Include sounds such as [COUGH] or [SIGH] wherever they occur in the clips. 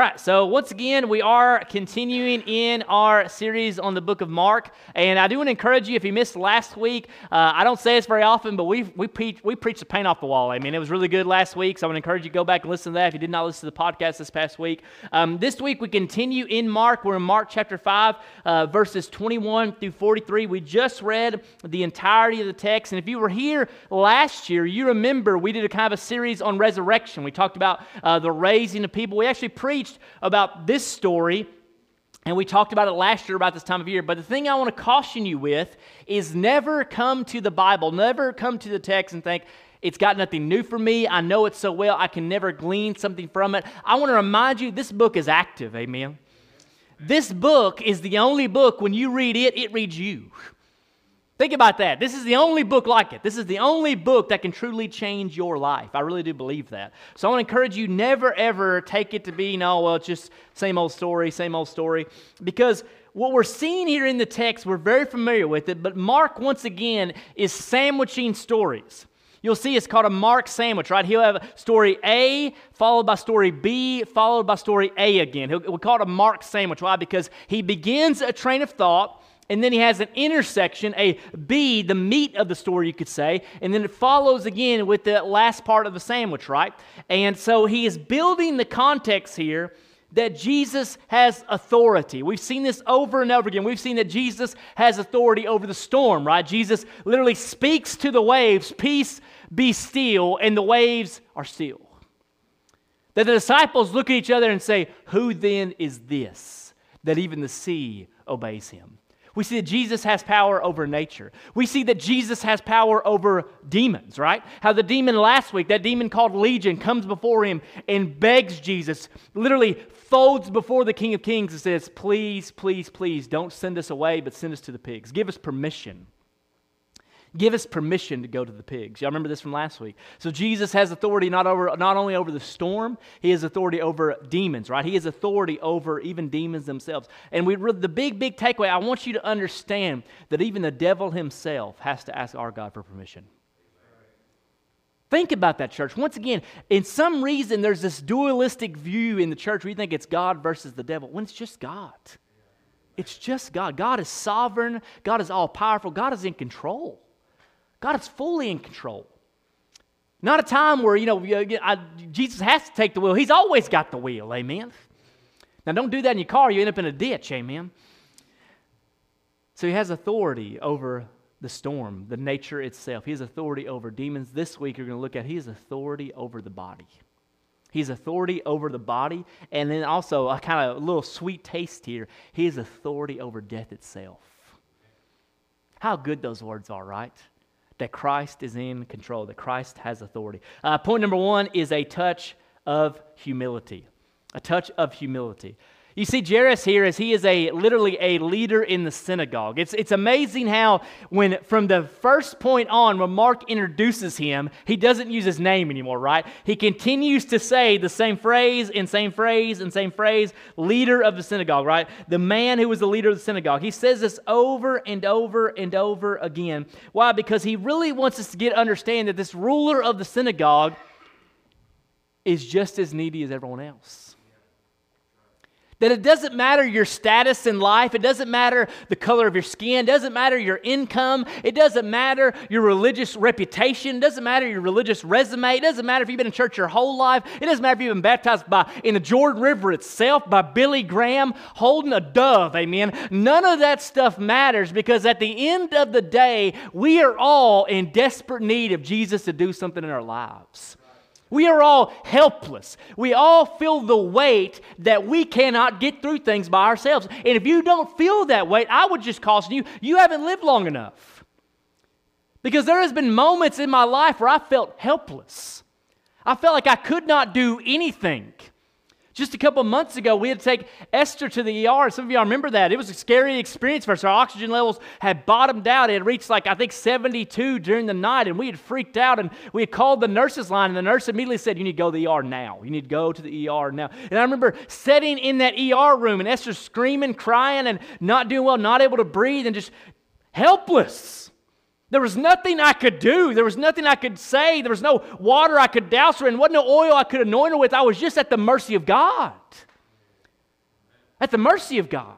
All right, so once again, we are continuing in our series on the book of Mark. And I do want to encourage you, if you missed last week, uh, I don't say this very often, but we, we, preach, we preached the paint off the wall. I mean, it was really good last week, so I want to encourage you to go back and listen to that if you did not listen to the podcast this past week. Um, this week, we continue in Mark. We're in Mark chapter 5, uh, verses 21 through 43. We just read the entirety of the text. And if you were here last year, you remember we did a kind of a series on resurrection. We talked about uh, the raising of people. We actually preached preached about this story, and we talked about it last year about this time of year. But the thing I want to caution you with is never come to the Bible, never come to the text and think, it's got nothing new for me. I know it so well. I can never glean something from it. I want to remind you this book is active. Amen. This book is the only book, when you read it, it reads you. Think about that. This is the only book like it. This is the only book that can truly change your life. I really do believe that. So I want to encourage you never ever take it to be, no, well, it's just same old story, same old story. Because what we're seeing here in the text, we're very familiar with it, but Mark, once again, is sandwiching stories. You'll see it's called a Mark sandwich, right? He'll have story A followed by story B, followed by story A again. He'll, we'll call it a Mark sandwich. Why? Because he begins a train of thought and then he has an intersection, a B, the meat of the story, you could say. And then it follows again with the last part of the sandwich, right? And so he is building the context here that Jesus has authority. We've seen this over and over again. We've seen that Jesus has authority over the storm, right? Jesus literally speaks to the waves, Peace be still, and the waves are still. That the disciples look at each other and say, Who then is this that even the sea obeys him? We see that Jesus has power over nature. We see that Jesus has power over demons, right? How the demon last week, that demon called Legion, comes before him and begs Jesus, literally folds before the King of Kings and says, Please, please, please, don't send us away, but send us to the pigs. Give us permission. Give us permission to go to the pigs. Y'all remember this from last week. So Jesus has authority not, over, not only over the storm, he has authority over demons, right? He has authority over even demons themselves. And we, the big, big takeaway, I want you to understand that even the devil himself has to ask our God for permission. Think about that, church. Once again, in some reason, there's this dualistic view in the church where think it's God versus the devil, when it's just God. It's just God. God is sovereign, God is all powerful, God is in control. God is fully in control. Not a time where, you know, Jesus has to take the wheel. He's always got the wheel. Amen. Now, don't do that in your car. You end up in a ditch. Amen. So he has authority over the storm, the nature itself. He has authority over demons. This week, you're going to look at he has authority over the body. He's authority over the body. And then also, a kind of little sweet taste here, he has authority over death itself. How good those words are, right? That Christ is in control, that Christ has authority. Uh, point number one is a touch of humility. A touch of humility. You see, Jairus here is he is a literally a leader in the synagogue. It's, it's amazing how when from the first point on, when Mark introduces him, he doesn't use his name anymore, right? He continues to say the same phrase and same phrase and same phrase, leader of the synagogue, right? The man who was the leader of the synagogue. He says this over and over and over again. Why? Because he really wants us to get understand that this ruler of the synagogue is just as needy as everyone else. That it doesn't matter your status in life, it doesn't matter the color of your skin, it doesn't matter your income, it doesn't matter your religious reputation, it doesn't matter your religious resume, it doesn't matter if you've been in church your whole life, it doesn't matter if you've been baptized by in the Jordan River itself by Billy Graham holding a dove, amen. None of that stuff matters because at the end of the day, we are all in desperate need of Jesus to do something in our lives. We are all helpless. We all feel the weight that we cannot get through things by ourselves. And if you don't feel that weight, I would just caution you, you haven't lived long enough. Because there has been moments in my life where I felt helpless. I felt like I could not do anything. Just a couple months ago, we had to take Esther to the ER. Some of y'all remember that. It was a scary experience for us. Our oxygen levels had bottomed out. It had reached like, I think, 72 during the night, and we had freaked out. And we had called the nurse's line, and the nurse immediately said, You need to go to the ER now. You need to go to the ER now. And I remember sitting in that ER room, and Esther screaming, crying, and not doing well, not able to breathe, and just helpless. There was nothing I could do. There was nothing I could say. There was no water I could douse her in. Wasn't no oil I could anoint her with. I was just at the mercy of God. at the mercy of God.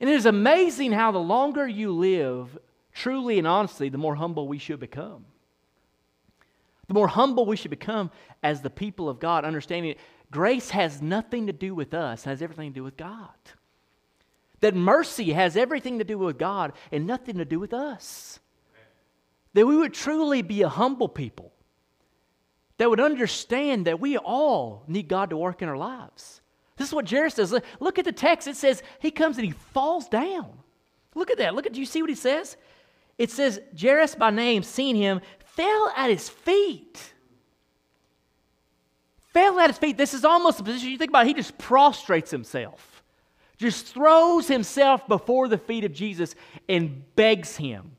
And it is amazing how the longer you live truly and honestly, the more humble we should become. The more humble we should become as the people of God, understanding grace has nothing to do with us, has everything to do with God. That mercy has everything to do with God and nothing to do with us. That we would truly be a humble people that would understand that we all need God to work in our lives. This is what Jairus says. Look at the text. It says he comes and he falls down. Look at that. Look at, do you see what he says? It says, Jairus by name, seeing him, fell at his feet. Fell at his feet. This is almost a position you think about. It, he just prostrates himself, just throws himself before the feet of Jesus and begs him,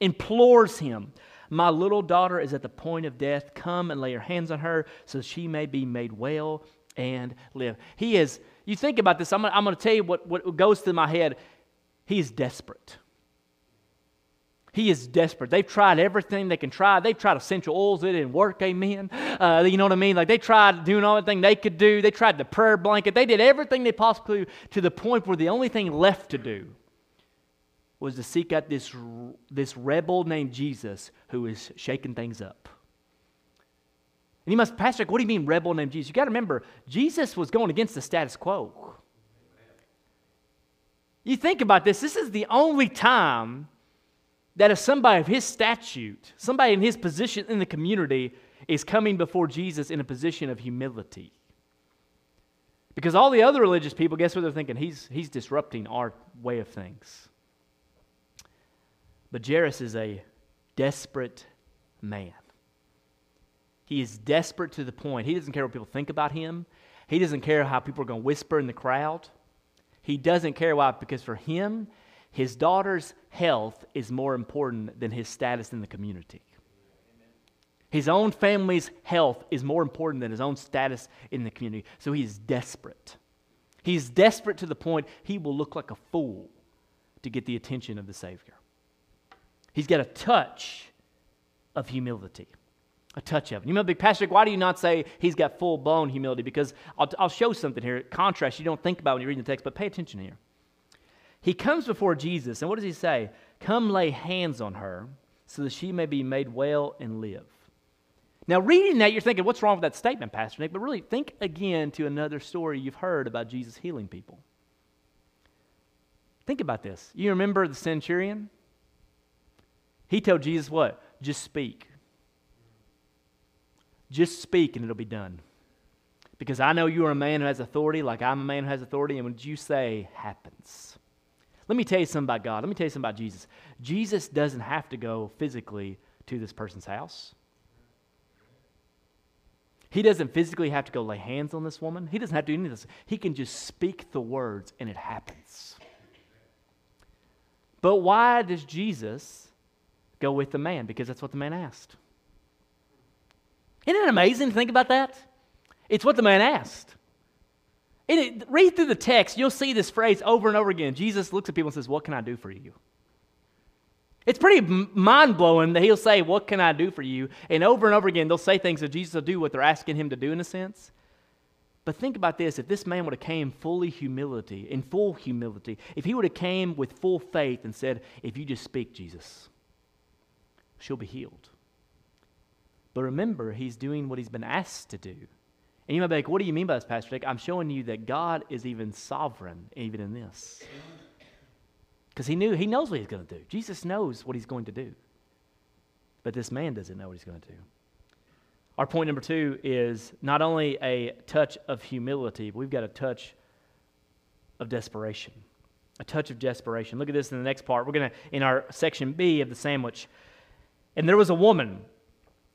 implores him. My little daughter is at the point of death. Come and lay your hands on her so she may be made well and live. He is, you think about this, I'm going I'm to tell you what, what goes through my head. He is desperate. He is desperate. They've tried everything they can try. They've tried essential oils. It didn't work, amen. Uh, you know what I mean? Like they tried doing all the thing they could do. They tried the prayer blanket. They did everything they possibly could to the point where the only thing left to do was to seek out this, this rebel named Jesus who is shaking things up. And you must, Pastor, what do you mean rebel named Jesus? You got to remember, Jesus was going against the status quo. You think about this, this is the only time that if somebody of his statute, somebody in his position in the community, is coming before Jesus in a position of humility. Because all the other religious people, guess what they're thinking? He's, he's disrupting our way of things. But Jairus is a desperate man. He is desperate to the point. He doesn't care what people think about him. He doesn't care how people are going to whisper in the crowd. He doesn't care why, because for him, his daughter's health is more important than his status in the community. His own family's health is more important than his own status in the community. So he is desperate. He's desperate to the point he will look like a fool to get the attention of the Savior. He's got a touch of humility. A touch of it. You might be, Pastor, why do you not say he's got full blown humility? Because I'll, I'll show something here, contrast you don't think about when you're reading the text, but pay attention here. He comes before Jesus, and what does he say? Come lay hands on her so that she may be made well and live. Now, reading that, you're thinking, what's wrong with that statement, Pastor Nick? But really, think again to another story you've heard about Jesus healing people. Think about this. You remember the centurion? He told Jesus what? Just speak. Just speak and it'll be done. Because I know you are a man who has authority, like I'm a man who has authority, and what you say happens. Let me tell you something about God. Let me tell you something about Jesus. Jesus doesn't have to go physically to this person's house. He doesn't physically have to go lay hands on this woman. He doesn't have to do any of this. He can just speak the words and it happens. But why does Jesus go with the man? Because that's what the man asked. Isn't it amazing to think about that? It's what the man asked. It, read through the text, you'll see this phrase over and over again. Jesus looks at people and says, What can I do for you? It's pretty mind blowing that he'll say, What can I do for you? And over and over again, they'll say things that Jesus will do what they're asking him to do in a sense. But think about this if this man would have came fully humility, in full humility, if he would have came with full faith and said, If you just speak, Jesus, she'll be healed. But remember, he's doing what he's been asked to do. And you might be like, what do you mean by this, Pastor Nick? I'm showing you that God is even sovereign, even in this. Because he knew, he knows what he's going to do. Jesus knows what he's going to do. But this man doesn't know what he's going to do. Our point number two is not only a touch of humility, but we've got a touch of desperation. A touch of desperation. Look at this in the next part. We're going to, in our section B of the sandwich. And there was a woman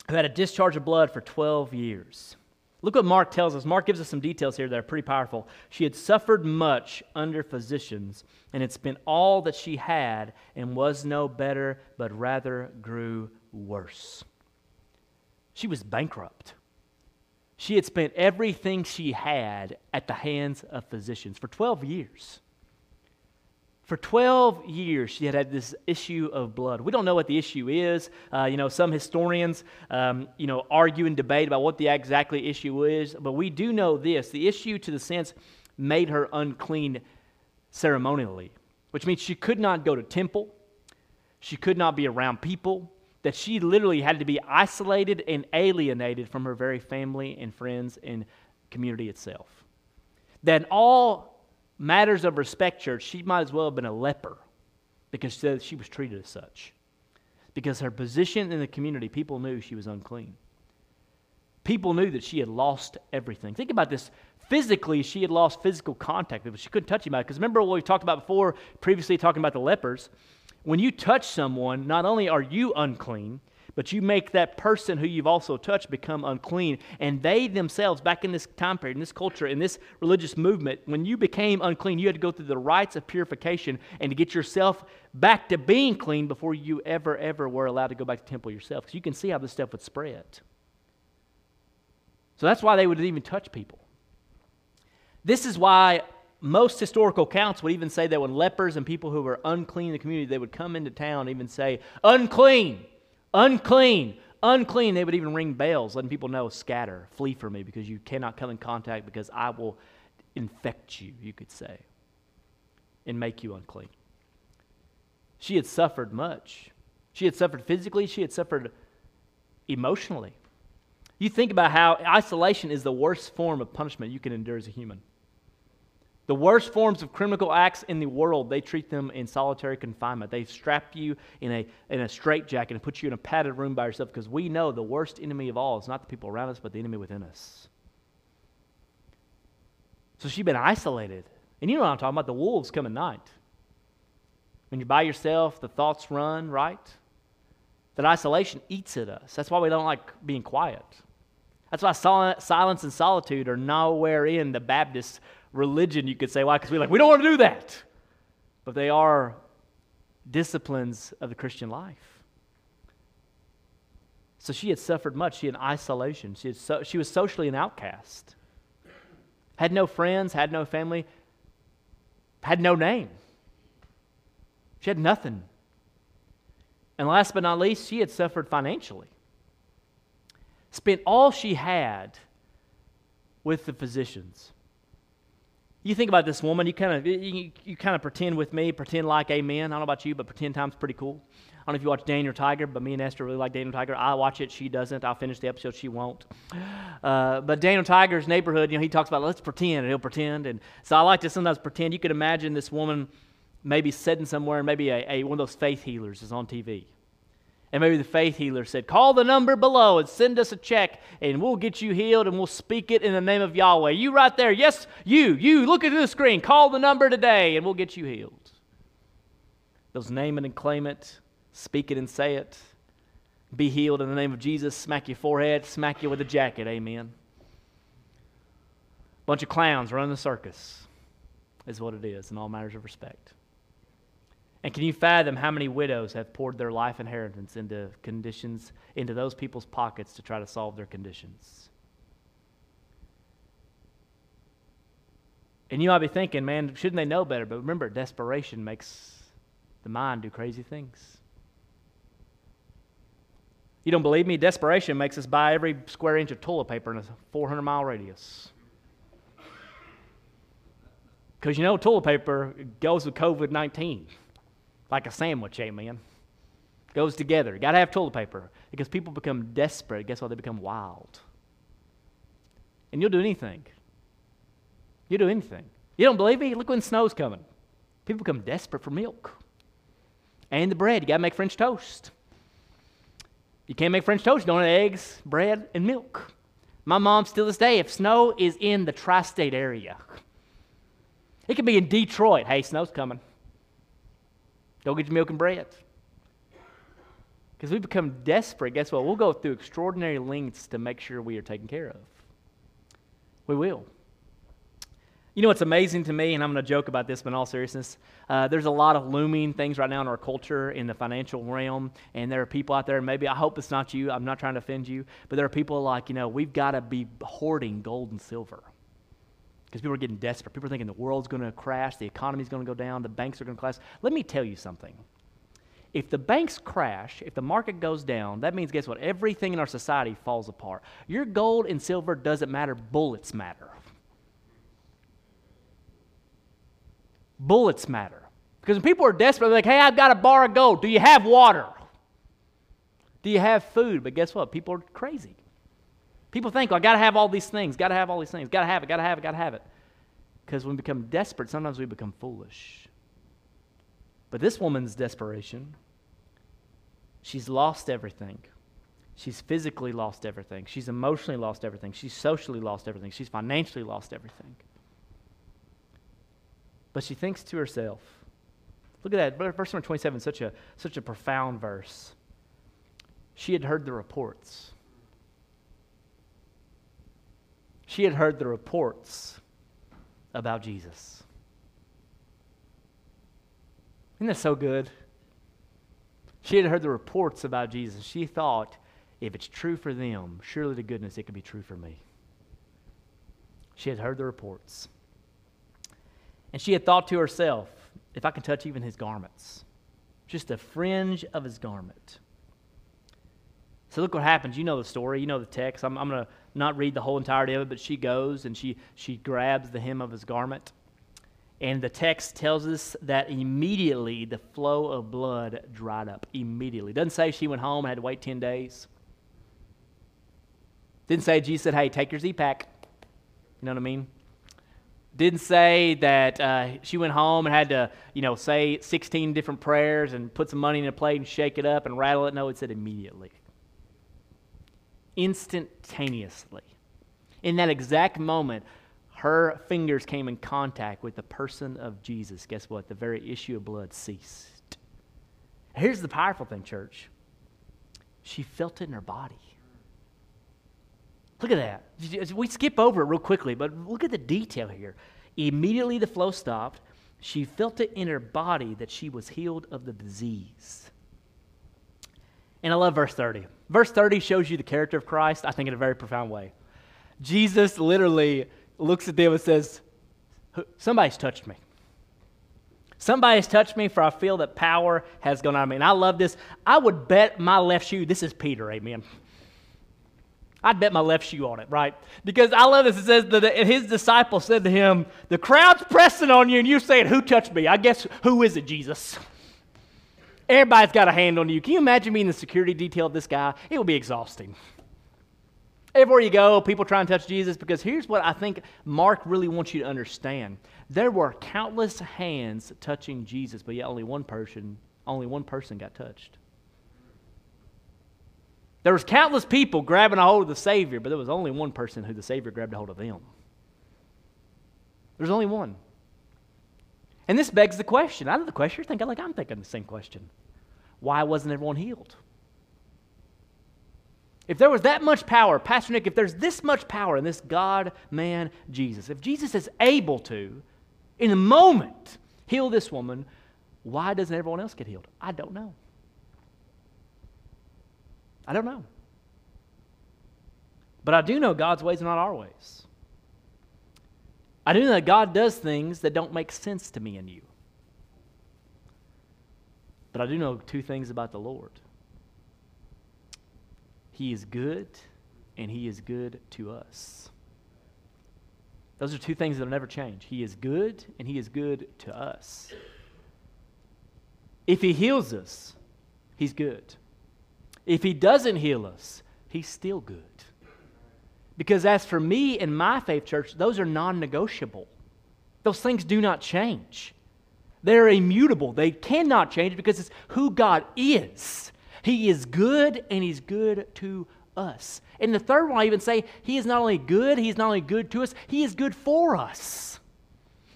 who had a discharge of blood for 12 years. Look what Mark tells us. Mark gives us some details here that are pretty powerful. She had suffered much under physicians and had spent all that she had and was no better, but rather grew worse. She was bankrupt. She had spent everything she had at the hands of physicians for 12 years. For 12 years, she had had this issue of blood. We don't know what the issue is. Uh, you know, some historians, um, you know, argue and debate about what the exactly issue is, but we do know this. The issue, to the sense made her unclean ceremonially, which means she could not go to temple, she could not be around people, that she literally had to be isolated and alienated from her very family and friends and community itself. That all matters of respect, church, she might as well have been a leper because she was treated as such. Because her position in the community, people knew she was unclean. People knew that she had lost everything. Think about this. Physically, she had lost physical contact with She couldn't touch anybody. Because remember what we talked about before, previously talking about the lepers? When you touch someone, not only are you unclean, but you make that person who you've also touched become unclean. And they themselves, back in this time period, in this culture, in this religious movement, when you became unclean, you had to go through the rites of purification and to get yourself back to being clean before you ever, ever were allowed to go back to temple yourself. Because you can see how this stuff would spread. So that's why they would even touch people. This is why most historical accounts would even say that when lepers and people who were unclean in the community, they would come into town and even say, unclean, unclean, unclean. They would even ring bells, letting people know, scatter, flee from me, because you cannot come in contact, because I will infect you, you could say, and make you unclean. She had suffered much. She had suffered physically, she had suffered emotionally. You think about how isolation is the worst form of punishment you can endure as a human. The worst forms of criminal acts in the world, they treat them in solitary confinement. They strap you in a, in a straitjacket and put you in a padded room by yourself because we know the worst enemy of all is not the people around us, but the enemy within us. So she'd been isolated. And you know what I'm talking about? The wolves come at night. When you're by yourself, the thoughts run, right? That isolation eats at us. That's why we don't like being quiet. That's why silence and solitude are nowhere in the Baptist religion, you could say. Why? Because we're like, we don't want to do that. But they are disciplines of the Christian life. So she had suffered much. She had isolation. She, had so, she was socially an outcast. Had no friends, had no family, had no name. She had nothing. And last but not least, she had suffered financially. Spent all she had with the physicians you think about this woman, you kind of you, you kind of pretend with me, pretend like amen. I don't know about you, but pretend time's pretty cool. I don't know if you watch Daniel Tiger, but me and Esther really like Daniel Tiger. I watch it, she doesn't. I'll finish the episode, she won't. Uh, but Daniel Tiger's neighborhood, you know, he talks about let's pretend, and he'll pretend. And so I like to sometimes pretend. You could imagine this woman maybe sitting somewhere, and maybe a, a, one of those faith healers is on TV. And maybe the faith healer said, Call the number below and send us a check, and we'll get you healed and we'll speak it in the name of Yahweh. You right there, yes, you, you, look at the screen, call the number today, and we'll get you healed. Those name it and claim it, speak it and say it. Be healed in the name of Jesus, smack your forehead, smack you with a jacket, amen. Bunch of clowns running the circus is what it is in all matters of respect. And can you fathom how many widows have poured their life inheritance into conditions, into those people's pockets to try to solve their conditions? And you might be thinking, man, shouldn't they know better? But remember, desperation makes the mind do crazy things. You don't believe me? Desperation makes us buy every square inch of toilet paper in a 400 mile radius. Because you know, toilet paper goes with COVID 19 like a sandwich, amen. Goes together. Got to have toilet paper because people become desperate. Guess what? They become wild. And you'll do anything. You'll do anything. You don't believe me? Look when snow's coming. People become desperate for milk. And the bread. You got to make French toast. You can't make French toast. You don't have eggs, bread, and milk. My mom, still this day, if snow is in the tri state area, it could be in Detroit. Hey, snow's coming. Go get your milk and bread. Because we become desperate, guess what? We'll go through extraordinary lengths to make sure we are taken care of. We will. You know what's amazing to me, and I'm going to joke about this, but in all seriousness, uh, there's a lot of looming things right now in our culture in the financial realm, and there are people out there, and maybe I hope it's not you, I'm not trying to offend you, but there are people like, you know, we've got to be hoarding gold and silver because people are getting desperate. People are thinking the world's going to crash, the economy's going to go down, the banks are going to crash. Let me tell you something. If the banks crash, if the market goes down, that means guess what? Everything in our society falls apart. Your gold and silver doesn't matter, bullets matter. Bullets matter. Because when people are desperate, they're like, hey, I've got a bar of gold. Do you have water? Do you have food? But guess what? People are crazy. People think, well, I got to have all these things, got to have all these things, got to have it, got to have it, got to have it. Because when we become desperate, sometimes we become foolish. But this woman's desperation, she's lost everything. She's physically lost everything. She's emotionally lost everything. She's socially lost everything. She's financially lost everything. But she thinks to herself, look at that, verse number 27, such a, such a profound verse. She had heard the reports. She had heard the reports about Jesus. Isn't that so good? She had heard the reports about Jesus. She thought, if it's true for them, surely to goodness it could be true for me. She had heard the reports. And she had thought to herself, if I can touch even his garments, just a fringe of his garment. So look what happens. You know the story. You know the text. I'm, I'm going to not read the whole entirety of it, but she goes and she, she grabs the hem of his garment. And the text tells us that immediately the flow of blood dried up. Immediately. Doesn't say she went home and had to wait 10 days. Didn't say Jesus said, hey, take your Z pack. You know what I mean? Didn't say that uh, she went home and had to, you know, say 16 different prayers and put some money in a plate and shake it up and rattle it. No, it said immediately. Instantaneously. In that exact moment, her fingers came in contact with the person of Jesus. Guess what? The very issue of blood ceased. Here's the powerful thing, church. She felt it in her body. Look at that. We skip over it real quickly, but look at the detail here. Immediately the flow stopped. She felt it in her body that she was healed of the disease. And I love verse 30. Verse 30 shows you the character of Christ, I think, in a very profound way. Jesus literally looks at them and says, Somebody's touched me. Somebody's touched me, for I feel that power has gone out of me. And I love this. I would bet my left shoe, this is Peter, amen. I'd bet my left shoe on it, right? Because I love this. It says that his disciples said to him, The crowd's pressing on you, and you're saying, Who touched me? I guess, who is it, Jesus? Everybody's got a hand on you. Can you imagine being the security detail of this guy? It would be exhausting. Everywhere you go, people try and touch Jesus because here's what I think Mark really wants you to understand. There were countless hands touching Jesus, but yet only one person, only one person got touched. There was countless people grabbing a hold of the Savior, but there was only one person who the Savior grabbed a hold of them. There's only one. And this begs the question. I know the question. You're thinking like I'm thinking the same question. Why wasn't everyone healed? If there was that much power, Pastor Nick, if there's this much power in this God man Jesus, if Jesus is able to, in a moment, heal this woman, why doesn't everyone else get healed? I don't know. I don't know. But I do know God's ways are not our ways. I do know that God does things that don't make sense to me and you. But I do know two things about the Lord He is good, and He is good to us. Those are two things that will never change. He is good, and He is good to us. If He heals us, He's good. If He doesn't heal us, He's still good. Because as for me and my faith church, those are non negotiable. Those things do not change. They're immutable. They cannot change because it's who God is. He is good and He's good to us. And the third one, I even say, He is not only good, He's not only good to us, He is good for us.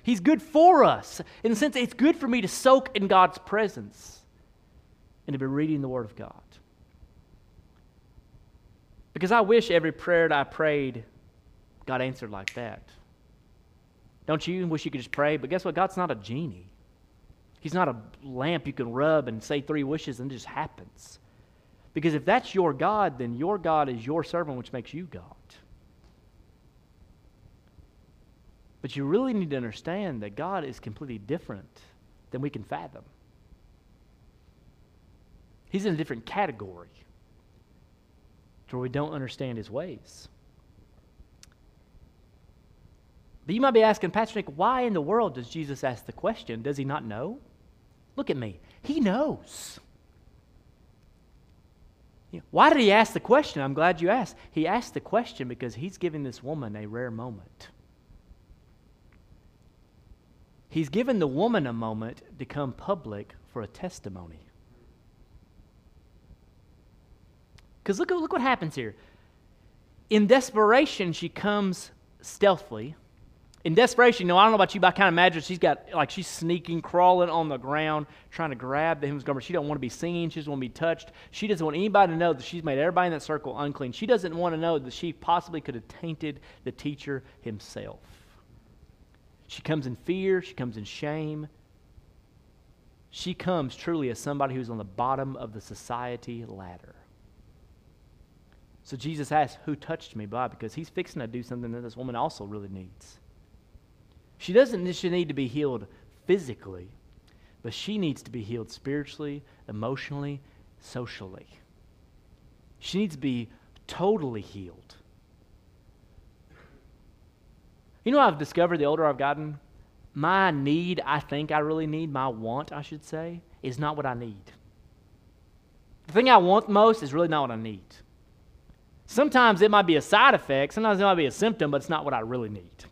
He's good for us. In the sense, it's good for me to soak in God's presence and to be reading the Word of God. Because I wish every prayer that I prayed God answered like that. Don't you wish you could just pray? But guess what? God's not a genie. He's not a lamp you can rub and say three wishes and it just happens. Because if that's your God, then your God is your servant, which makes you God. But you really need to understand that God is completely different than we can fathom. He's in a different category to where we don't understand his ways. But you might be asking, Pastor Nick, why in the world does Jesus ask the question? Does he not know? Look at me. He knows. Why did he ask the question? I'm glad you asked. He asked the question because he's giving this woman a rare moment. He's given the woman a moment to come public for a testimony. Because look, look what happens here. In desperation, she comes stealthily in desperation, you know, I don't know about you, but I kind of imagine she's got, like, she's sneaking, crawling on the ground, trying to grab the hymns garment. She don't want to be seen. She doesn't want to be touched. She doesn't want anybody to know that she's made everybody in that circle unclean. She doesn't want to know that she possibly could have tainted the teacher himself. She comes in fear. She comes in shame. She comes truly as somebody who's on the bottom of the society ladder. So Jesus asks, Who touched me? Why? Because he's fixing to do something that this woman also really needs. She doesn't just need to be healed physically, but she needs to be healed spiritually, emotionally, socially. She needs to be totally healed. You know I've discovered the older I've gotten? My need, I think I really need, my want, I should say, is not what I need. The thing I want most is really not what I need. Sometimes it might be a side effect, sometimes it might be a symptom, but it's not what I really need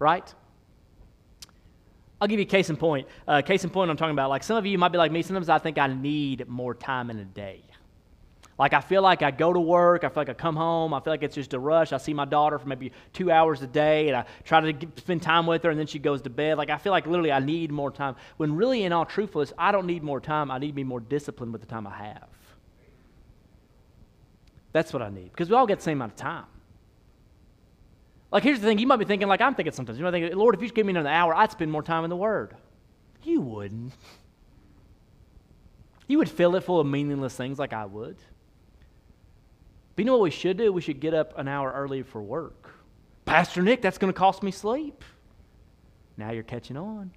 right? I'll give you a case in point. Uh, case in point, I'm talking about like some of you might be like me. Sometimes I think I need more time in a day. Like I feel like I go to work, I feel like I come home, I feel like it's just a rush. I see my daughter for maybe two hours a day, and I try to get, spend time with her, and then she goes to bed. Like I feel like literally I need more time. When really, in all truthfulness, I don't need more time. I need to be more disciplined with the time I have. That's what I need because we all get the same amount of time. Like, here's the thing you might be thinking, like I'm thinking sometimes. You might think, Lord, if you just give me another hour, I'd spend more time in the Word. You wouldn't. You would fill it full of meaningless things like I would. But you know what we should do? We should get up an hour early for work. Pastor Nick, that's going to cost me sleep. Now you're catching on.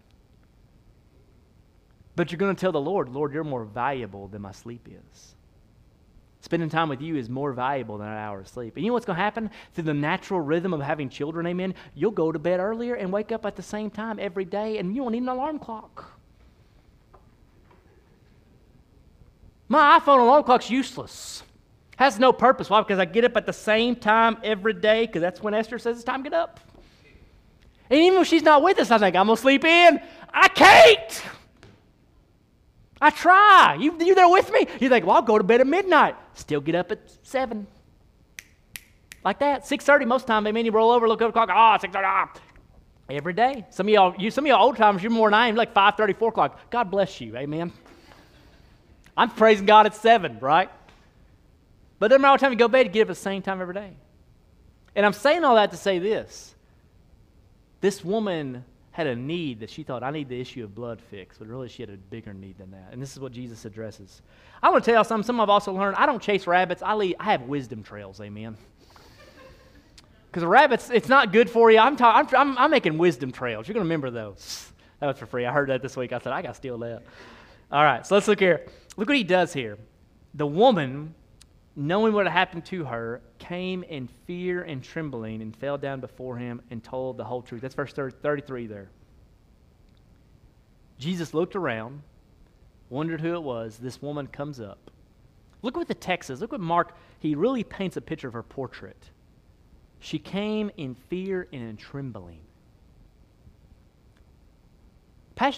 But you're going to tell the Lord, Lord, you're more valuable than my sleep is. Spending time with you is more valuable than an hour of sleep. And you know what's going to happen? Through the natural rhythm of having children, amen, you'll go to bed earlier and wake up at the same time every day, and you don't need an alarm clock. My iPhone alarm clock's useless. Has no purpose. Why? Because I get up at the same time every day, because that's when Esther says it's time to get up. And even when she's not with us, I think, I'm going to sleep in. I can't. I try. You, you there with me? You think, well, I'll go to bed at midnight. Still get up at 7. Like that. 6.30 most time, they mean you roll over, look at the clock, ah, oh, 6.30, ah. Every day. Some of y'all, you, some of y'all old timers, you're more than I am, like 5.30, 4 o'clock. God bless you, amen. I'm praising God at 7, right? But it doesn't matter what time you go to bed, you get up at the same time every day. And I'm saying all that to say this. This woman had a need that she thought, I need the issue of blood fixed, but really she had a bigger need than that. And this is what Jesus addresses. I want to tell you something, some I've also learned. I don't chase rabbits, I, lead, I have wisdom trails, amen. Because rabbits, it's not good for you. I'm, ta- I'm, I'm, I'm making wisdom trails. You're going to remember those. That was for free. I heard that this week. I said, I got to steal that. All right, so let's look here. Look what he does here. The woman knowing what had happened to her, came in fear and trembling and fell down before him and told the whole truth. That's verse 33 there. Jesus looked around, wondered who it was. This woman comes up. Look what the text says. Look what Mark, he really paints a picture of her portrait. She came in fear and in trembling.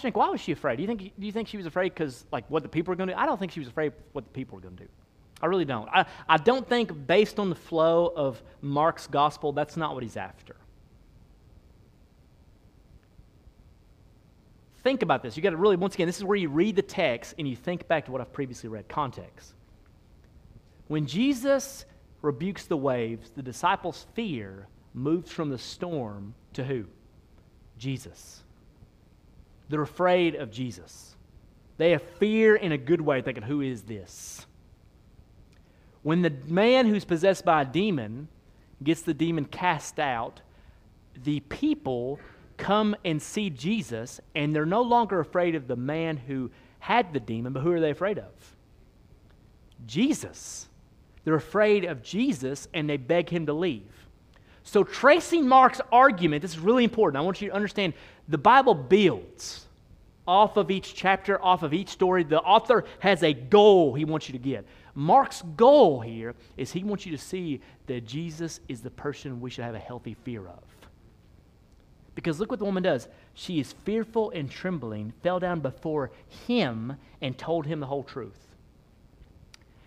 Nick, why was she afraid? Do you think, do you think she was afraid because, like, what the people were going to do? I don't think she was afraid what the people were going to do. I really don't. I, I don't think, based on the flow of Mark's gospel, that's not what he's after. Think about this. You got to really, once again, this is where you read the text and you think back to what I've previously read context. When Jesus rebukes the waves, the disciples' fear moves from the storm to who? Jesus. They're afraid of Jesus. They have fear in a good way, thinking, who is this? When the man who's possessed by a demon gets the demon cast out, the people come and see Jesus, and they're no longer afraid of the man who had the demon, but who are they afraid of? Jesus. They're afraid of Jesus, and they beg him to leave. So, tracing Mark's argument, this is really important. I want you to understand the Bible builds off of each chapter, off of each story. The author has a goal he wants you to get. Mark's goal here is he wants you to see that Jesus is the person we should have a healthy fear of. Because look what the woman does. She is fearful and trembling, fell down before him, and told him the whole truth.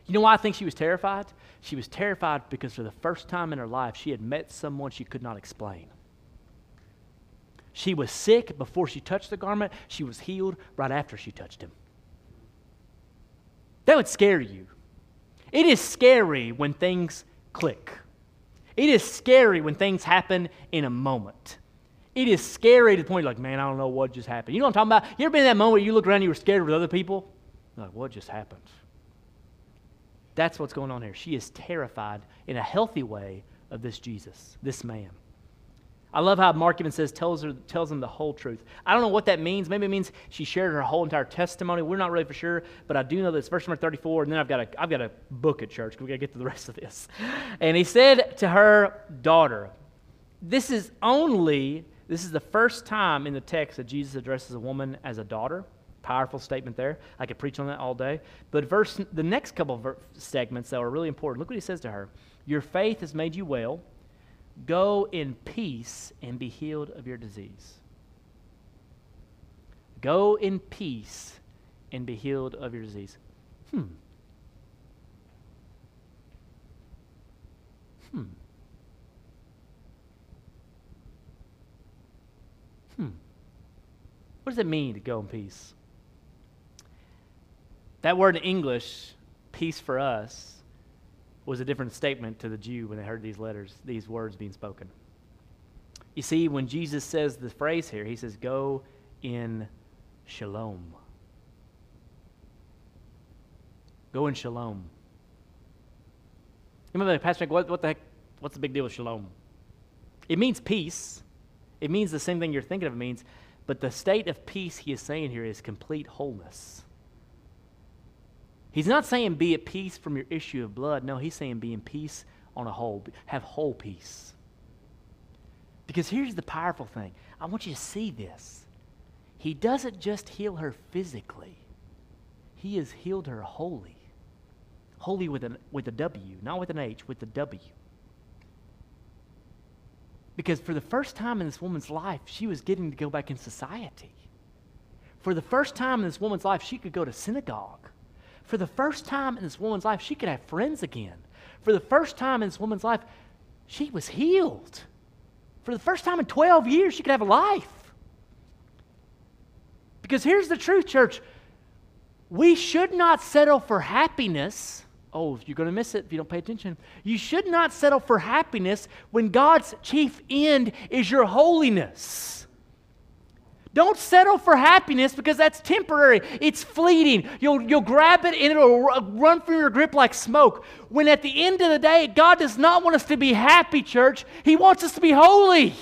You know why I think she was terrified? She was terrified because for the first time in her life, she had met someone she could not explain. She was sick before she touched the garment, she was healed right after she touched him. That would scare you. It is scary when things click. It is scary when things happen in a moment. It is scary to the point like, man, I don't know what just happened. You know what I'm talking about? You ever been in that moment where you look around and you were scared with other people? You're like, what just happened? That's what's going on here. She is terrified in a healthy way of this Jesus, this man. I love how Mark even says, tells, her, tells them the whole truth. I don't know what that means. Maybe it means she shared her whole entire testimony. We're not really for sure, but I do know this. Verse number 34, and then I've got a, I've got a book at church. We've got to get to the rest of this. And he said to her daughter, This is only, this is the first time in the text that Jesus addresses a woman as a daughter. Powerful statement there. I could preach on that all day. But verse, the next couple of segments, though, are really important. Look what he says to her Your faith has made you well. Go in peace and be healed of your disease. Go in peace and be healed of your disease. Hmm. Hmm. Hmm. What does it mean to go in peace? That word in English, peace for us, was a different statement to the Jew when they heard these letters, these words being spoken. You see, when Jesus says the phrase here, he says, Go in shalom. Go in shalom. Remember, Pastor what, what the heck, what's the big deal with shalom? It means peace. It means the same thing you're thinking of it means, but the state of peace he is saying here is complete wholeness. He's not saying be at peace from your issue of blood. No, he's saying be in peace on a whole, have whole peace. Because here's the powerful thing I want you to see this. He doesn't just heal her physically, he has healed her wholly. Holy with, an, with a W, not with an H, with a W. Because for the first time in this woman's life, she was getting to go back in society. For the first time in this woman's life, she could go to synagogue. For the first time in this woman's life, she could have friends again. For the first time in this woman's life, she was healed. For the first time in 12 years, she could have a life. Because here's the truth, church we should not settle for happiness. Oh, you're going to miss it if you don't pay attention. You should not settle for happiness when God's chief end is your holiness. Don't settle for happiness because that's temporary. It's fleeting. You'll, you'll grab it and it'll run from your grip like smoke. When at the end of the day, God does not want us to be happy, church. He wants us to be holy.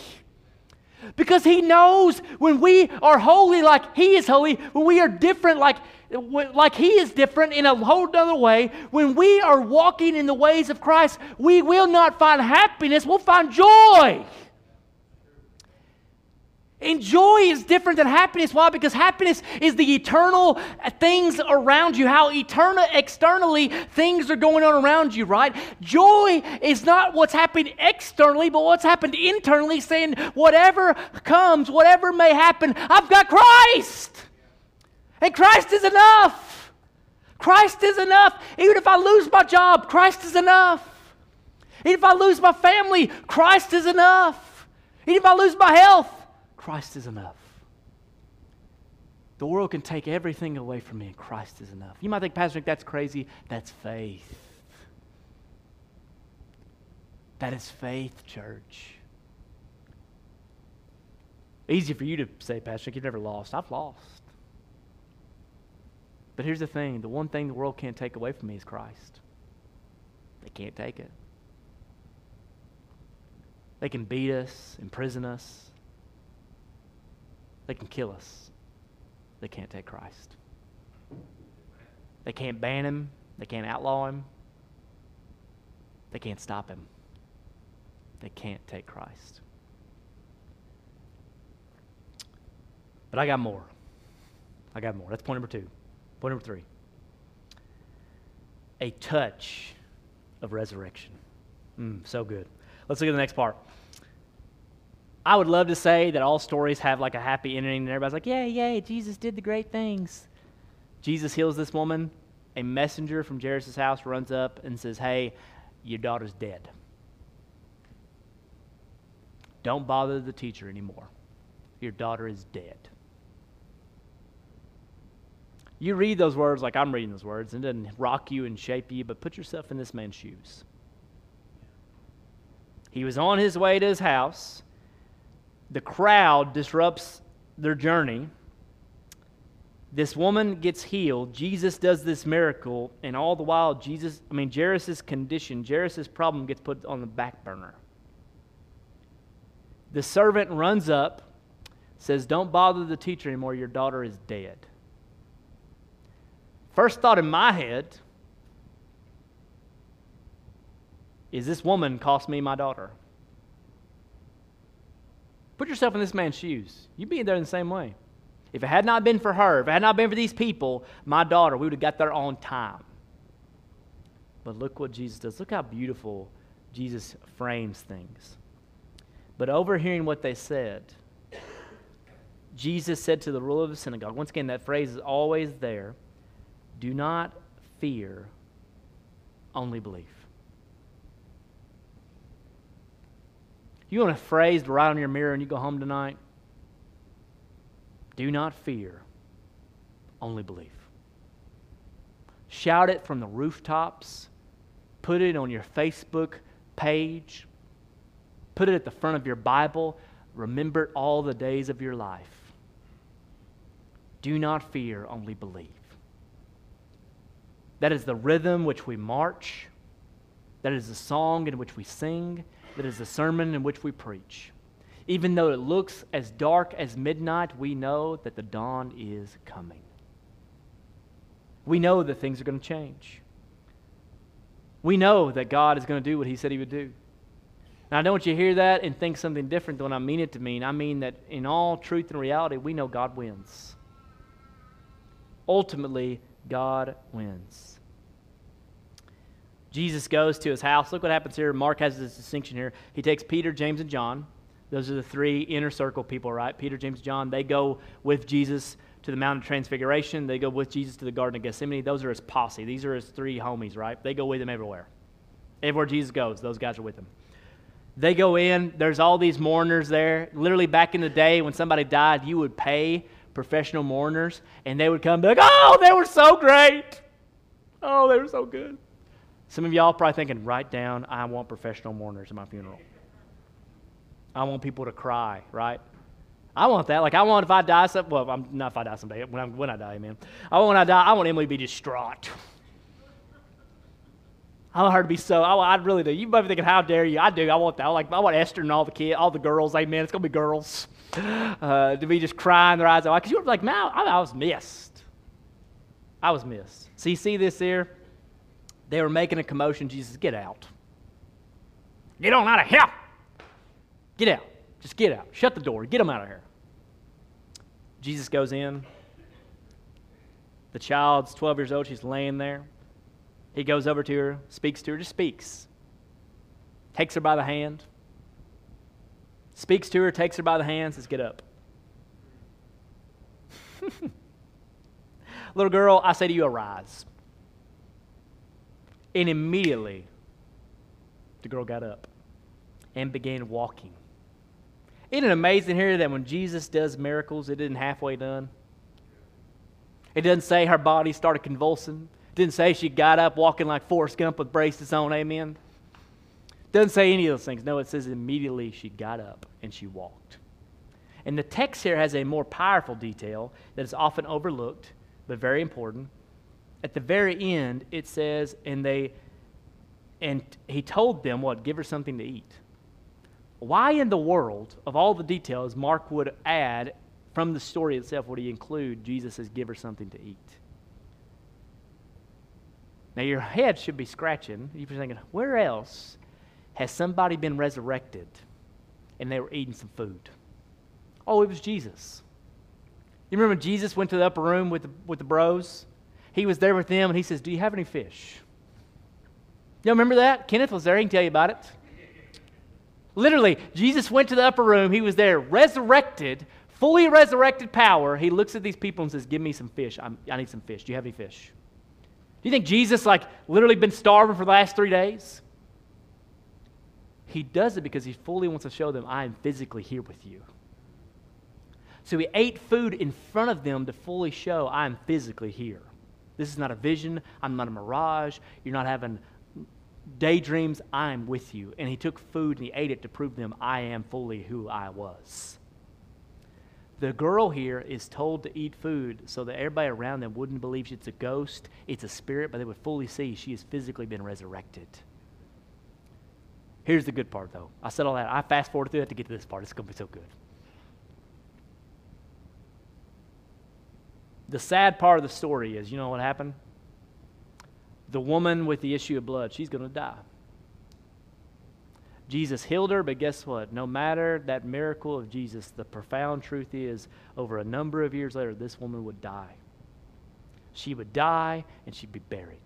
Because He knows when we are holy like He is holy, when we are different like, like He is different in a whole other way, when we are walking in the ways of Christ, we will not find happiness, we'll find joy. And joy is different than happiness. Why? Because happiness is the eternal things around you, how eternal, externally things are going on around you, right? Joy is not what's happened externally, but what's happened internally, saying, whatever comes, whatever may happen, I've got Christ. And Christ is enough. Christ is enough. Even if I lose my job, Christ is enough. Even if I lose my family, Christ is enough. Even if I lose my health, Christ is enough. The world can take everything away from me, and Christ is enough. You might think, Pastor Nick, that's crazy. That's faith. That is faith, church. Easy for you to say, Pastor you've never lost. I've lost. But here's the thing the one thing the world can't take away from me is Christ. They can't take it. They can beat us, imprison us, they can kill us. They can't take Christ. They can't ban him. They can't outlaw him. They can't stop him. they can't take Christ. But I got more. I got more. That's point number two. Point number three a touch of resurrection. Mm, so good. Let's look at the next part. I would love to say that all stories have like a happy ending and everybody's like, yay, yay, Jesus did the great things. Jesus heals this woman. A messenger from Jairus' house runs up and says, hey, your daughter's dead. Don't bother the teacher anymore. Your daughter is dead. You read those words like I'm reading those words, and it doesn't rock you and shape you, but put yourself in this man's shoes. He was on his way to his house. The crowd disrupts their journey. This woman gets healed. Jesus does this miracle, and all the while, Jesus, I mean, Jairus' condition, Jairus' problem gets put on the back burner. The servant runs up, says, Don't bother the teacher anymore, your daughter is dead. First thought in my head is this woman cost me my daughter. Put yourself in this man's shoes. You'd be in there in the same way. If it had not been for her, if it had not been for these people, my daughter, we would have got there on time. But look what Jesus does. Look how beautiful Jesus frames things. But overhearing what they said, Jesus said to the ruler of the synagogue, once again, that phrase is always there do not fear, only believe. You want a phrase to write on your mirror and you go home tonight? Do not fear, only believe. Shout it from the rooftops. Put it on your Facebook page. Put it at the front of your Bible. Remember it all the days of your life. Do not fear, only believe. That is the rhythm which we march. That is the song in which we sing. That is the sermon in which we preach. Even though it looks as dark as midnight, we know that the dawn is coming. We know that things are going to change. We know that God is going to do what He said He would do. Now, I don't want you to hear that and think something different than I mean it to mean. I mean that in all truth and reality, we know God wins. Ultimately, God wins. Jesus goes to his house. Look what happens here. Mark has this distinction here. He takes Peter, James, and John. Those are the three inner circle people, right? Peter, James, John. They go with Jesus to the Mount of Transfiguration. They go with Jesus to the Garden of Gethsemane. Those are his posse. These are his three homies, right? They go with him everywhere. Everywhere Jesus goes, those guys are with him. They go in, there's all these mourners there. Literally, back in the day when somebody died, you would pay professional mourners, and they would come back, oh, they were so great. Oh, they were so good. Some of y'all probably thinking, write down, I want professional mourners at my funeral. I want people to cry, right? I want that. Like, I want if I die, some, well, I'm, not if I die someday, when, I'm, when I die, man. I want when I die, I want Emily to be distraught. [LAUGHS] I want her to be so, I, I really do. You might be thinking, how dare you? I do. I want that. I, like, I want Esther and all the kids, all the girls, amen. It's going to be girls [LAUGHS] uh, to be just crying their eyes out. Because you were like, man, I, I was missed. I was missed. So you see this here? They were making a commotion. Jesus, get out. Get on out of here. Get out. Just get out. Shut the door. Get them out of here. Jesus goes in. The child's 12 years old. She's laying there. He goes over to her, speaks to her, just speaks. Takes her by the hand speaks to her, takes her by the hand, says, Get up. [LAUGHS] Little girl, I say to you, arise. And immediately, the girl got up and began walking. Isn't it amazing here that when Jesus does miracles, it isn't halfway done? It doesn't say her body started convulsing. It didn't say she got up walking like Forrest Gump with braces on, amen? It Doesn't say any of those things. No, it says immediately she got up and she walked. And the text here has a more powerful detail that is often overlooked, but very important. At the very end, it says, and they and he told them what? Give her something to eat. Why in the world, of all the details, Mark would add from the story itself, would he include Jesus says, give her something to eat? Now your head should be scratching. You're thinking, where else Has somebody been resurrected? And they were eating some food. Oh, it was Jesus. You remember Jesus went to the upper room with the, with the bros? He was there with them and he says, Do you have any fish? Y'all remember that? Kenneth was there. He can tell you about it. Literally, Jesus went to the upper room. He was there, resurrected, fully resurrected power. He looks at these people and says, Give me some fish. I'm, i need some fish. Do you have any fish? Do you think Jesus, like, literally been starving for the last three days? He does it because he fully wants to show them, I am physically here with you. So he ate food in front of them to fully show, I am physically here. This is not a vision. I'm not a mirage. You're not having daydreams. I'm with you. And he took food and he ate it to prove them, I am fully who I was. The girl here is told to eat food so that everybody around them wouldn't believe it's a ghost, it's a spirit, but they would fully see she has physically been resurrected. Here's the good part, though. I said all that. I fast forward through that to get to this part. It's going to be so good. The sad part of the story is you know what happened? The woman with the issue of blood, she's going to die. Jesus healed her, but guess what? No matter that miracle of Jesus, the profound truth is over a number of years later, this woman would die. She would die and she'd be buried.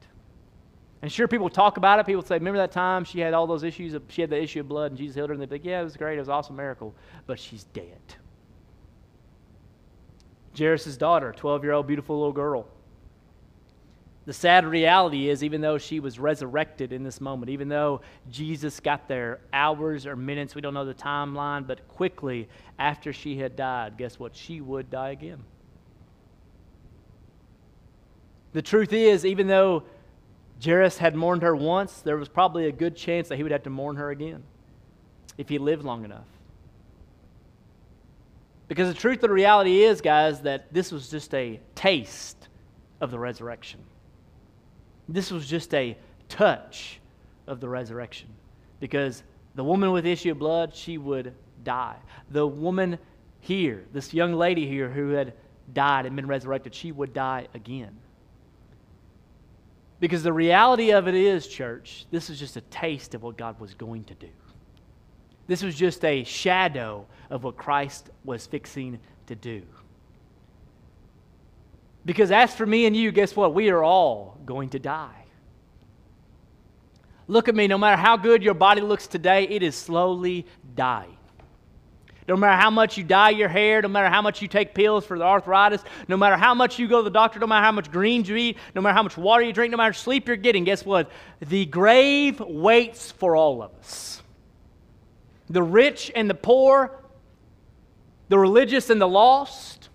And sure, people talk about it. People say, remember that time she had all those issues? Of, she had the issue of blood and Jesus healed her? And they'd be like, yeah, it was great. It was an awesome miracle. But she's dead. Jairus' daughter, 12 year old beautiful little girl. The sad reality is, even though she was resurrected in this moment, even though Jesus got there hours or minutes, we don't know the timeline, but quickly after she had died, guess what? She would die again. The truth is, even though Jairus had mourned her once, there was probably a good chance that he would have to mourn her again if he lived long enough. Because the truth of the reality is, guys, that this was just a taste of the resurrection. This was just a touch of the resurrection. Because the woman with the issue of blood, she would die. The woman here, this young lady here who had died and been resurrected, she would die again. Because the reality of it is, church, this is just a taste of what God was going to do. This was just a shadow of what Christ was fixing to do. Because as for me and you, guess what? We are all going to die. Look at me, no matter how good your body looks today, it is slowly dying. No matter how much you dye your hair, no matter how much you take pills for the arthritis, no matter how much you go to the doctor, no matter how much greens you eat, no matter how much water you drink, no matter sleep you're getting, guess what? The grave waits for all of us the rich and the poor, the religious and the lost.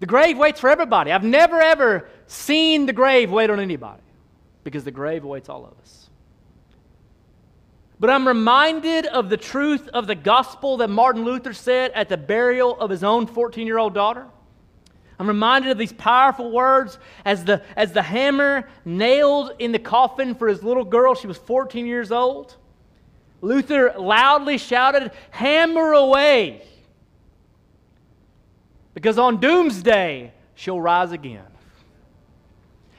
The grave waits for everybody. I've never, ever seen the grave wait on anybody because the grave awaits all of us. But I'm reminded of the truth of the gospel that Martin Luther said at the burial of his own 14 year old daughter. I'm reminded of these powerful words as the, as the hammer nailed in the coffin for his little girl. She was 14 years old. Luther loudly shouted, Hammer away! Because on doomsday, she'll rise again.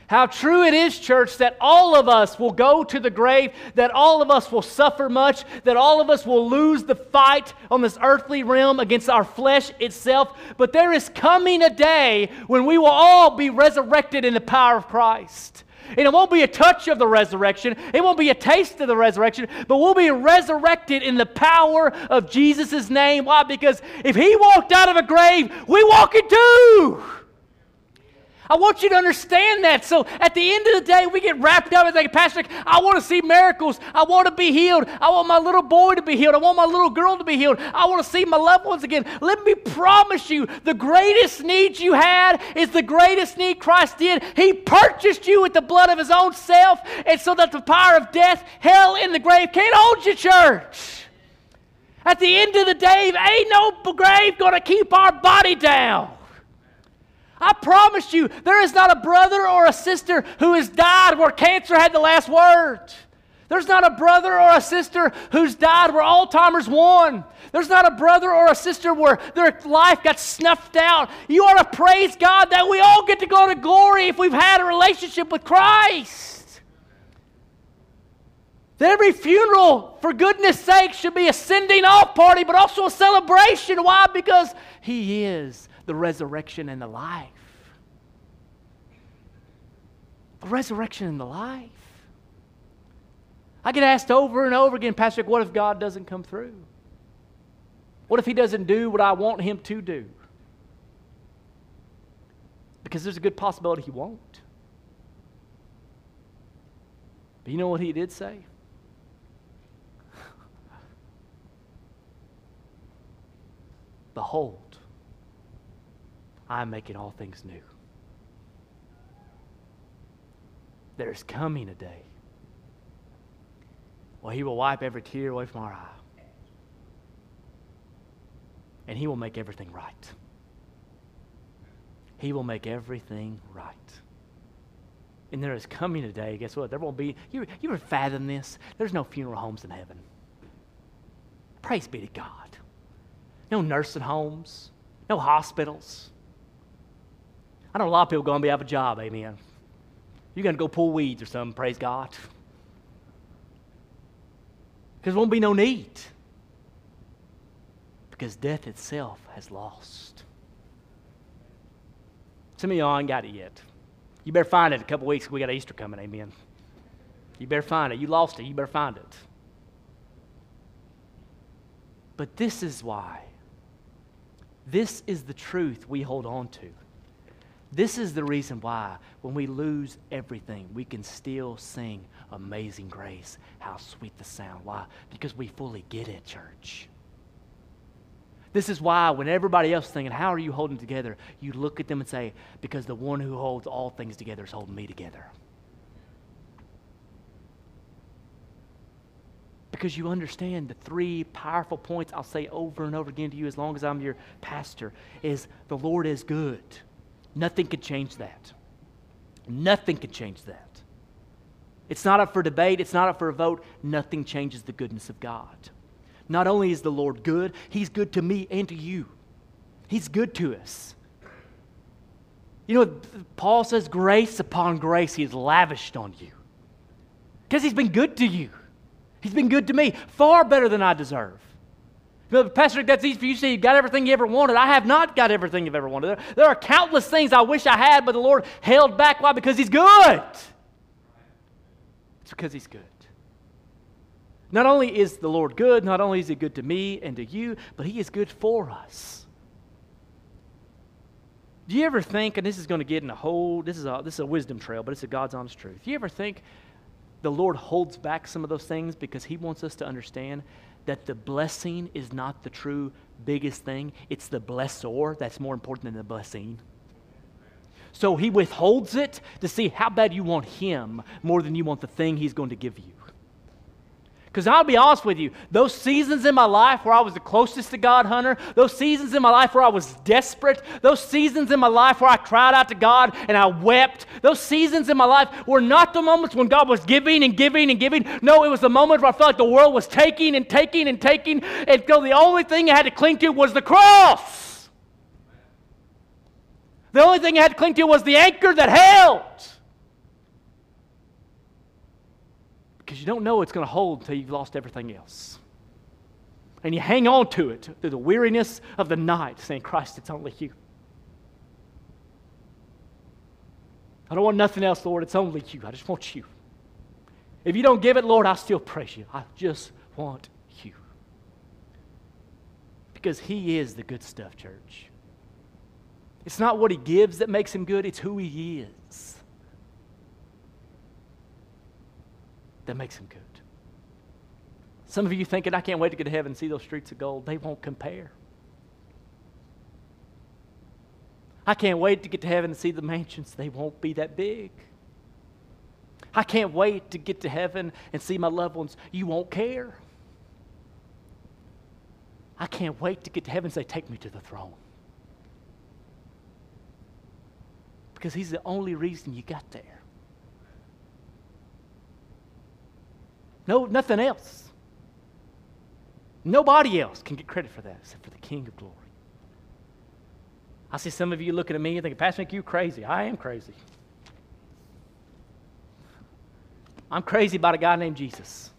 How true it is, church, that all of us will go to the grave, that all of us will suffer much, that all of us will lose the fight on this earthly realm against our flesh itself. But there is coming a day when we will all be resurrected in the power of Christ. And it won't be a touch of the resurrection, it won't be a taste of the resurrection, but we'll be resurrected in the power of Jesus' name. Why? Because if he walked out of a grave, we walk it too. I want you to understand that. So at the end of the day, we get wrapped up and think, Pastor, I want to see miracles. I want to be healed. I want my little boy to be healed. I want my little girl to be healed. I want to see my loved ones again. Let me promise you, the greatest need you had is the greatest need Christ did. He purchased you with the blood of his own self, and so that the power of death, hell, and the grave can't hold you, church. At the end of the day, ain't no grave going to keep our body down. I promise you, there is not a brother or a sister who has died where cancer had the last word. There's not a brother or a sister who's died where Alzheimer's won. There's not a brother or a sister where their life got snuffed out. You ought to praise God that we all get to go to glory if we've had a relationship with Christ. That every funeral, for goodness sake, should be a sending off party, but also a celebration. Why? Because He is the resurrection and the life. The resurrection and the life. I get asked over and over again, Pastor, what if God doesn't come through? What if He doesn't do what I want Him to do? Because there's a good possibility He won't. But you know what He did say? [LAUGHS] Behold, I am making all things new. There's coming a day well, He will wipe every tear away from our eye. And He will make everything right. He will make everything right. And there is coming a day, guess what? There won't be, you, you ever fathom this? There's no funeral homes in heaven. Praise be to God. No nursing homes, no hospitals. I know a lot of people going to be out of a job, amen. You're going to go pull weeds or something, praise God because there won't be no need. Because death itself has lost. Some of y'all ain't got it yet. You better find it a couple weeks. We got Easter coming, amen. You better find it. You lost it. You better find it. But this is why. This is the truth we hold on to. This is the reason why, when we lose everything, we can still sing Amazing Grace. How sweet the sound. Why? Because we fully get it, church. This is why, when everybody else is thinking, How are you holding together? you look at them and say, Because the one who holds all things together is holding me together. because you understand the three powerful points I'll say over and over again to you as long as I'm your pastor is the Lord is good. Nothing could change that. Nothing could change that. It's not up for debate, it's not up for a vote. Nothing changes the goodness of God. Not only is the Lord good, He's good to me and to you. He's good to us. You know, Paul says, grace upon grace He has lavished on you. Because He's been good to you. He's been good to me, far better than I deserve. Pastor, that's easy for you to say you got everything you ever wanted. I have not got everything you've ever wanted. There, there are countless things I wish I had, but the Lord held back. Why? Because He's good. It's because He's good. Not only is the Lord good, not only is He good to me and to you, but He is good for us. Do you ever think, and this is going to get in a whole, this is a, this is a wisdom trail, but it's a God's honest truth. Do you ever think the Lord holds back some of those things because He wants us to understand that the blessing is not the true biggest thing, it's the blessor that's more important than the blessing. So he withholds it to see how bad you want him more than you want the thing he's going to give you. Because I'll be honest with you, those seasons in my life where I was the closest to God, Hunter, those seasons in my life where I was desperate, those seasons in my life where I cried out to God and I wept, those seasons in my life were not the moments when God was giving and giving and giving. No, it was the moment where I felt like the world was taking and taking and taking until the only thing I had to cling to was the cross. The only thing I had to cling to was the anchor that held. because you don't know it's going to hold until you've lost everything else. And you hang on to it through the weariness of the night, saying, Christ, it's only you. I don't want nothing else, Lord. It's only you. I just want you. If you don't give it, Lord, I still praise you. I just want you. Because He is the good stuff, church. It's not what He gives that makes Him good, it's who He is. That makes him good. Some of you thinking, I can't wait to get to heaven and see those streets of gold. They won't compare. I can't wait to get to heaven and see the mansions. They won't be that big. I can't wait to get to heaven and see my loved ones. You won't care. I can't wait to get to heaven and say, Take me to the throne. Because He's the only reason you got there. No, nothing else. Nobody else can get credit for that except for the King of glory. I see some of you looking at me and thinking, Pastor Nick, you crazy. I am crazy. I'm crazy about a guy named Jesus.